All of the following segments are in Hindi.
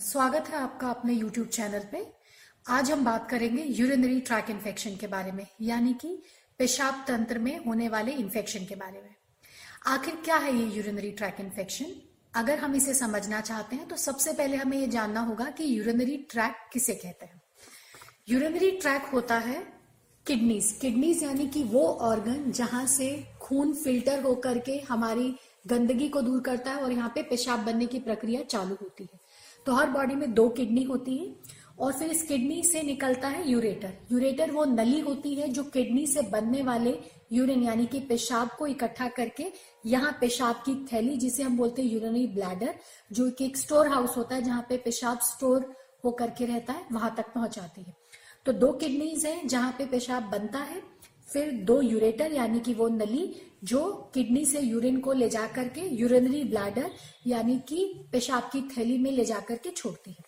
स्वागत है आपका अपने YouTube चैनल पे। आज हम बात करेंगे यूरिनरी ट्रैक इन्फेक्शन के बारे में, यानी कि पेशाब तंत्र में होने वाले इन्फेक्शन के बारे में। आखिर क्या है ये यूरिनरी ट्रैक इन्फेक्शन अगर हम इसे समझना चाहते हैं तो सबसे पहले हमें ये जानना होगा कि यूरिनरी ट्रैक किसे कहते हैं। यूरिनरी ट्रैक होता है किडनीज किडनीज यानी कि वो ऑर्गन जहाँ से खून फ़िल्टर होकर के हमारी गंदगी को दूर करता है और यहाँ पे पेशाब बनने की प्रक्रिया चालू होती है। तो हर बॉडी में दो किडनी होती है और फिर इस किडनी से निकलता है यूरेटर यूरेटर वो नली होती है जो किडनी से बनने वाले यूरिन यानी कि पेशाब को इकट्ठा करके यहाँ पेशाब की थैली, जिसे हम बोलते हैं यूरिनरी ब्लैडर जो कि एक स्टोर हाउस होता है जहाँ पे पेशाब स्टोर होकर के रहता है, वहाँ तक पहुंचाती है। तो दो किडनीज है जहाँ पे पेशाब बनता है। फिर दो यूरेटर यानी कि वो नली, जो किडनी से यूरिन को ले जाकर के यूरिनरी ब्लैडर यानी कि पेशाब की थैली में ले जाकर के छोड़ती है।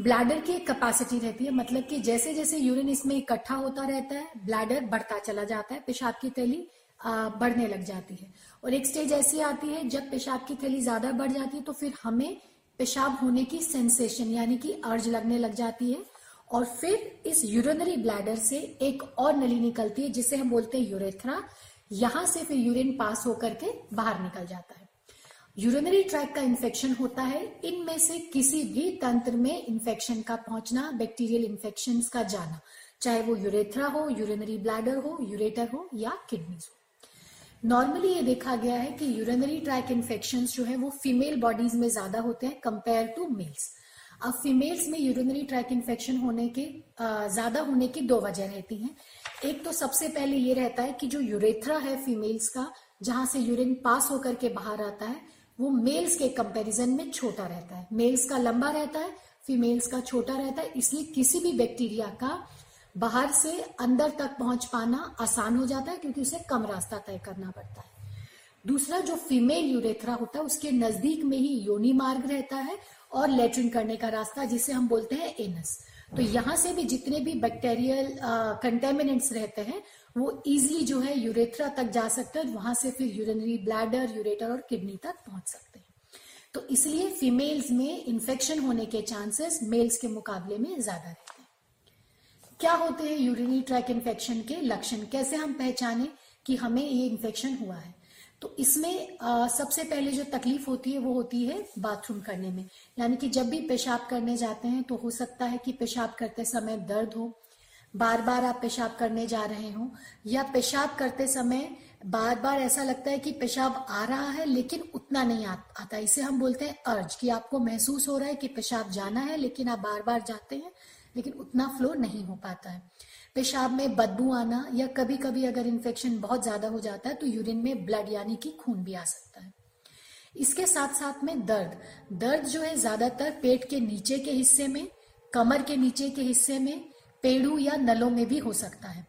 ब्लैडर की एक कैपेसिटी रहती है मतलब कि जैसे जैसे यूरिन इसमें इकट्ठा होता रहता है ब्लैडर बढ़ता चला जाता है, पेशाब की थैली बढ़ने लग जाती है। और एक स्टेज ऐसी आती है, जब पेशाब की थैली ज़्यादा बढ़ जाती है तो फिर हमें पेशाब होने की सेंसेशन यानी कि अर्ज़ लगने लग जाती है। और फिर इस यूरिनरी ब्लैडर से एक और नली निकलती है, जिसे हम बोलते हैं यूरेथ्रा यहाँ से फिर यूरिन पास होकर के बाहर निकल जाता है। यूरिनरी ट्रैक का इन्फेक्शन होता है। इनमें से किसी भी तंत्र में इन्फेक्शन का पहुँचना बैक्टीरियल इन्फेक्शन का जाना, चाहे वो यूरेथ्रा हो यूरिनरी ब्लैडर हो यूरेटर हो या किडनीज हो। नॉर्मली ये देखा गया है कि यूरिनरी ट्रैक इन्फेक्शन जो है, वो फीमेल बॉडीज में ज़्यादा होते हैं कंपेयर टू मेल्स अब फीमेल्स में यूरिनरी ट्रैक इन्फेक्शन होने के ज़्यादा होने की दो वजह रहती हैं। एक तो सबसे पहले ये रहता है कि जो यूरेथ्रा है फीमेल्स का, जहाँ से यूरिन पास होकर के बाहर आता है, वो मेल्स के कंपैरिजन में छोटा रहता है। मेल्स का लंबा रहता है फीमेल्स का छोटा रहता है, इसलिए किसी भी बैक्टीरिया का बाहर से अंदर तक पहुँच पाना आसान हो जाता है, क्योंकि उसे कम रास्ता तय करना पड़ता है। दूसरा, जो फीमेल यूरेथ्रा होता है, उसके नज़दीक में ही योनि मार्ग रहता है और लेट्रिन करने का रास्ता, जिसे हम बोलते हैं एनस तो यहाँ से भी जितने भी बैक्टीरियल कंटेमिनेंट्स रहते हैं, वो इजिली जो है यूरेथ्रा तक जा सकते हैं वहाँ से फिर यूरिनरी ब्लैडर यूरेटर और किडनी तक पहुँच सकते हैं. तो इसलिए फीमेल्स में इन्फेक्शन होने के चांसेस मेल्स के मुकाबले में ज़्यादा रहते हैं. क्या होते हैं यूरिनरी ट्रैक इन्फेक्शन के लक्षण? कैसे हम पहचाने कि हमें ये इन्फेक्शन हुआ है? तो इसमें आ, सबसे पहले जो तकलीफ़ होती है वो होती है बाथरूम करने में। यानी कि जब भी पेशाब करने जाते हैं तो हो सकता है कि पेशाब करते समय दर्द हो बार बार आप पेशाब करने जा रहे हो या पेशाब करते समय बार बार ऐसा लगता है कि पेशाब आ रहा है लेकिन उतना नहीं आ, आता। इसे हम बोलते हैं अर्ज़ कि आपको महसूस हो रहा है कि पेशाब जाना है लेकिन आप बार बार जाते हैं लेकिन उतना फ्लो नहीं हो पाता है। पेशाब में बदबू आना या कभी कभी अगर इन्फेक्शन बहुत ज़्यादा हो जाता है तो यूरिन में ब्लड यानी कि खून भी आ सकता है। इसके साथ साथ में दर्द। दर्द जो है ज़्यादातर पेट के नीचे के हिस्से में, कमर के नीचे के हिस्से में, पेड़ू या नलों में भी हो सकता है।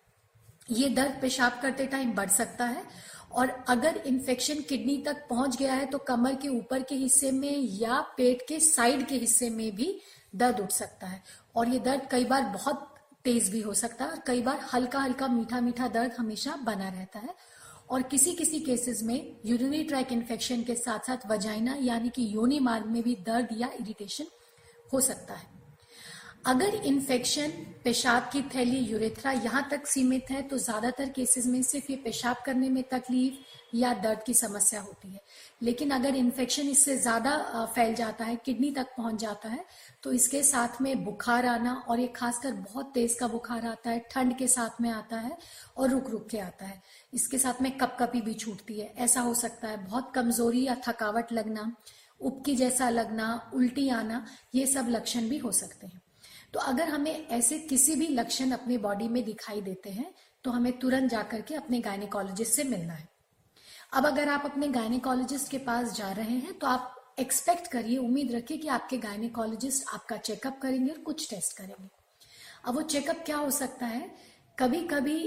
ये दर्द पेशाब करते टाइम बढ़ सकता है और अगर इन्फेक्शन किडनी तक पहुँच गया है तो कमर के ऊपर के हिस्से में या पेट के साइड के हिस्से में भी दर्द उठ सकता है। और ये दर्द कई बार बहुत तेज भी हो सकता है और कई बार हल्का हल्का मीठा मीठा दर्द हमेशा बना रहता है। और किसी किसी केसेस में यूरिनरी ट्रैक इन्फेक्शन के साथ साथ वजाइना यानी कि योनि मार्ग में भी दर्द या इरिटेशन हो सकता है। अगर इन्फेक्शन पेशाब की थैली यूरेथ्रा यहाँ तक सीमित है तो ज़्यादातर केसेस में सिर्फ़ ये पेशाब करने में तकलीफ़ या दर्द की समस्या होती है। लेकिन अगर इन्फेक्शन इससे ज़्यादा फैल जाता है, किडनी तक पहुँच जाता है तो इसके साथ में बुखार आना और ये खासकर बहुत तेज का बुखार आता है, ठंड के साथ में आता है और रुक रुक के आता है। इसके साथ में कपकपी भी छूटती है। ऐसा हो सकता है, बहुत कमज़ोरी या थकावट लगना उपकी जैसा लगना, उल्टी आना, ये सब लक्षण भी हो सकते हैं। तो अगर हमें ऐसे किसी भी लक्षण अपनी बॉडी में दिखाई देते हैं तो हमें तुरंत जाकर के अपने गायनिकोलॉजिस्ट से मिलना है। अब अगर आप अपने गायनिकोलॉजिस्ट के पास जा रहे हैं तो आप एक्सपेक्ट करिए, उम्मीद रखिए कि आपके गायनिकोलॉजिस्ट आपका चेकअप करेंगे और कुछ टेस्ट करेंगे। अब वो चेकअप क्या हो सकता है? कभी कभी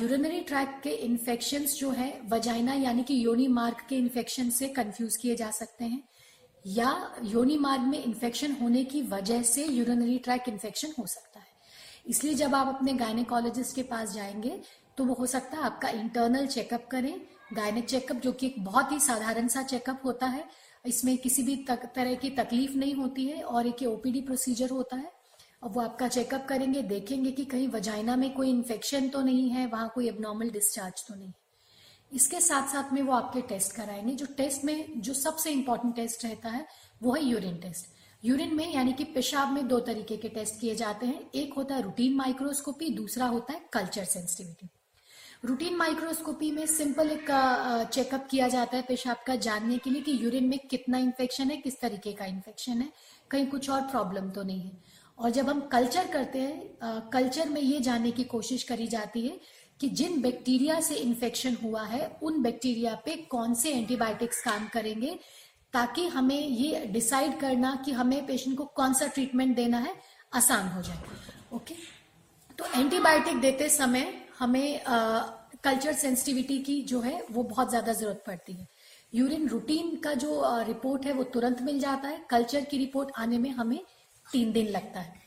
यूरिनरी ट्रैक के इन्फेक्शन जो है वजाइना यानी कि योनी मार्ग के इन्फेक्शन से कंफ्यूज किए जा सकते हैं। या योनि मार्ग में इन्फेक्शन होने की वजह से यूरिनरी ट्रैक इन्फेक्शन हो सकता है। इसलिए जब आप अपने गायनेकोलॉजिस्ट के पास जाएँगे तो वो हो सकता है आपका इंटरनल चेकअप करें। गायनिक चेकअप जो कि एक बहुत ही साधारण सा चेकअप होता है इसमें किसी भी तक, तरह की तकलीफ़ नहीं होती है और एक ओपीडी प्रोसीजर होता है। और वो आपका चेकअप करेंगे देखेंगे कि कहीं वजाइना में कोई इन्फेक्शन तो नहीं है वहाँ कोई एबनॉर्मल डिस्चार्ज तो नहीं इसके साथ साथ में वो आपके टेस्ट कराएँगे। जो टेस्ट में, जो सबसे इंपॉर्टेंट टेस्ट रहता है, वो है यूरिन टेस्ट यूरिन में यानी कि पेशाब में दो तरीके के टेस्ट किए जाते हैं। एक होता है रूटीन माइक्रोस्कोपी दूसरा होता है कल्चर सेंसिटिविटी रूटीन माइक्रोस्कोपी में सिंपल एक चेकअप किया जाता है पेशाब का जानने के लिए कि यूरिन में कितना इन्फेक्शन है, किस तरीके का इन्फेक्शन है। कहीं कुछ और प्रॉब्लम तो नहीं है। और जब हम कल्चर करते हैं कल्चर में ये जानने की कोशिश करी जाती है कि जिन बैक्टीरिया से इन्फेक्शन हुआ है, उन बैक्टीरिया पे कौन से एंटीबायोटिक्स काम करेंगे, ताकि हमें ये डिसाइड करना कि हमें पेशेंट को कौन सा ट्रीटमेंट देना है, आसान हो जाए। ओके तो एंटीबायोटिक देते समय हमें कल्चर सेंसिटिविटी की जो है, वो बहुत ज़्यादा ज़रूरत पड़ती है। यूरिन रूटीन का जो रिपोर्ट है, वो तुरंत मिल जाता है। कल्चर की रिपोर्ट आने में हमें तीन दिन लगता है।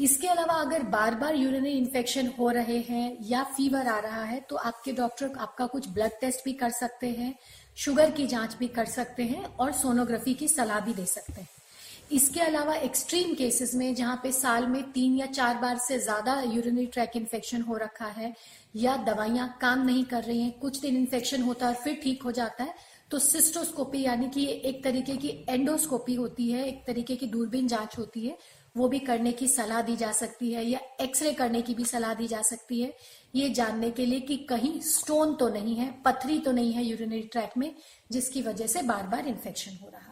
इसके अलावा अगर बार बार यूरिनरी इन्फेक्शन हो रहे हैं या फीवर आ रहा है तो आपके डॉक्टर आपका कुछ ब्लड टेस्ट भी कर सकते हैं शुगर की जाँच भी कर सकते हैं और सोनोग्राफी की सलाह भी दे सकते हैं। इसके अलावा एक्सट्रीम केसेस में जहाँ पे साल में तीन या चार बार से ज़्यादा यूरिनरी ट्रैक इन्फेक्शन हो रखा है या दवाइयाँ काम नहीं कर रही हैं, कुछ दिन इन्फेक्शन होता है और फिर ठीक हो जाता है तो सिस्टोस्कोपी यानी कि एक तरीके की एंडोस्कोपी होती है, एक तरीके की दूरबीन जाँच होती है वो भी करने की सलाह दी जा सकती है या एक्सरे करने की भी सलाह दी जा सकती है। ये जानने के लिए कि कहीं स्टोन तो नहीं है, पथरी तो नहीं है यूरिनरी ट्रैक में, जिसकी वजह से बार बार इन्फेक्शन हो रहा है।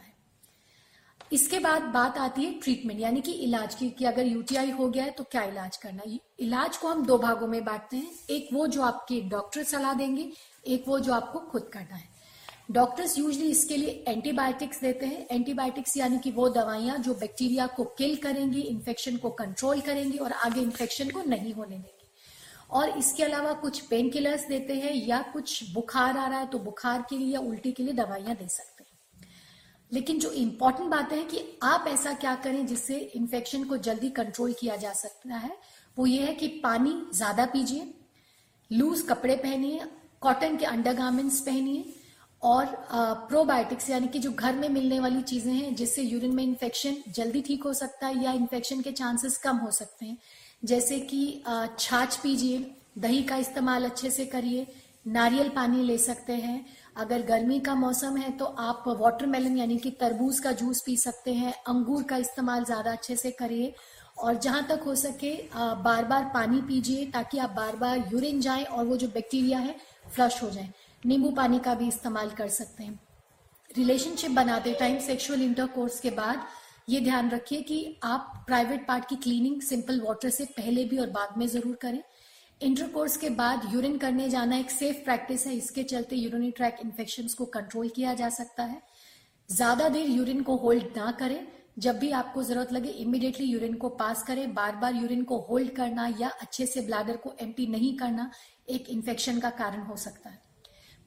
इसके बाद बात आती है ट्रीटमेंट, यानी कि इलाज की, कि अगर यूटीआई हो गया है तो क्या इलाज करना है? इलाज को हम दो भागों में बांटते हैं, एक वो जो आपके डॉक्टर सलाह देंगे, एक वो जो आपको खुद करना है। डॉक्टर्स यूजली इसके लिए एंटीबायोटिक्स देते हैं। एंटीबायोटिक्स यानी कि वो दवाइयाँ जो बैक्टीरिया को किल करेंगी इन्फेक्शन को कंट्रोल करेंगी और आगे इन्फेक्शन को नहीं होने देंगी। और इसके अलावा कुछ पेन किलर्स देते हैं या कुछ बुखार आ रहा है तो बुखार के लिए या उल्टी के लिए दवाइयाँ दे सकते हैं। लेकिन जो इंपॉर्टेंट बात है कि आप ऐसा क्या करें जिससे इन्फेक्शन को जल्दी कंट्रोल किया जा सकता है, वो ये है कि पानी ज़्यादा पीजिए लूज कपड़े पहनिए कॉटन के अंडरगार्मेंट्स पहनिए और प्रोबायोटिक्स यानी कि जो घर में मिलने वाली चीज़ें हैं, जिससे यूरिन में इन्फेक्शन जल्दी ठीक हो सकता है या इन्फेक्शन के चांसेस कम हो सकते हैं। जैसे कि छाछ पीजिए, दही का इस्तेमाल अच्छे से करिए, नारियल पानी ले सकते हैं। अगर गर्मी का मौसम है तो आप वाटरमेलन यानी कि तरबूज का जूस पी सकते हैं, अंगूर का इस्तेमाल ज़्यादा अच्छे से करिए। और जहाँ तक हो सके बार बार पानी पीजिए ताकि आप बार बार यूरिन जाए और वो जो बैक्टीरिया है फ्लश हो जाए। नींबू पानी का भी इस्तेमाल कर सकते हैं। रिलेशनशिप बनाते टाइम सेक्सुअल इंटरकोर्स के बाद ये ध्यान रखिए कि आप प्राइवेट पार्ट की क्लीनिंग सिंपल वाटर से पहले भी और बाद में ज़रूर करें। इंटरकोर्स के बाद यूरिन करने जाना एक सेफ़ प्रैक्टिस है। इसके चलते यूरिनी ट्रैक इन्फेक्शन को कंट्रोल किया जा सकता है। ज़्यादा देर यूरिन को होल्ड ना करें। जब भी आपको ज़रूरत लगे इमिडिएटली यूरिन को पास करें। बार बार यूरिन को होल्ड करना या अच्छे से ब्लैडर को एम्प्टी नहीं करना एक इन्फेक्शन का कारण हो सकता है।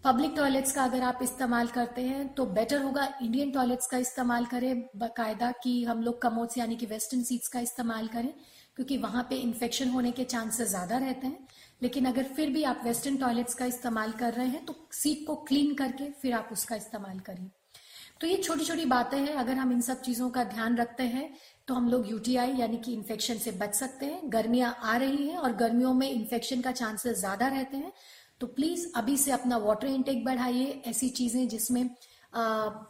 पब्लिक टॉयलेट्स का अगर आप इस्तेमाल करते हैं तो बेटर होगा इंडियन टॉयलेट्स का इस्तेमाल करें, बाकायदा कि हम लोग कमोड्स यानी कि वेस्टर्न सीट्स का इस्तेमाल करें, क्योंकि वहाँ पे इन्फेक्शन होने के चांसेस ज़्यादा रहते हैं। लेकिन अगर फिर भी आप वेस्टर्न टॉयलेट्स का इस्तेमाल कर रहे हैं तो सीट को क्लीन करके फिर आप उसका इस्तेमाल करिए तो ये छोटी छोटी बातें हैं, अगर हम इन सब चीज़ों का ध्यान रखते हैं तो हम लोग यूटीआई यानी कि इन्फेक्शन से बच सकते हैं। गर्मियाँ आ रही हैं और गर्मियों में इन्फेक्शन का चांसेस ज़्यादा रहते हैं। तो प्लीज़ अभी से अपना वाटर इनटेक बढ़ाइए। ऐसी चीज़ें जिसमें आ,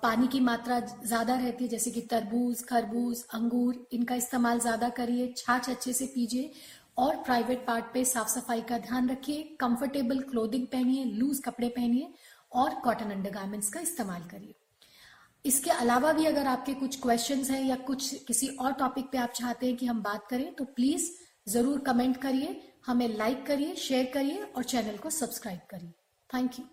पानी की मात्रा ज़्यादा रहती है जैसे कि तरबूज खरबूज अंगूर इनका इस्तेमाल ज़्यादा करिए छाछ अच्छे से पीजिए और प्राइवेट पार्ट पे साफ़ सफ़ाई का ध्यान रखिए कंफर्टेबल क्लोथिंग पहनिए लूज कपड़े पहनिए और कॉटन अंडरगारमेंट्स का इस्तेमाल करिए। इसके अलावा भी अगर आपके कुछ क्वेश्चंस हैं या कुछ किसी और टॉपिक पे आप चाहते हैं कि हम बात करें तो प्लीज़ ज़रूर कमेंट करिए। हमें लाइक करिए शेयर करिए और चैनल को सब्सक्राइब करिए। Thank you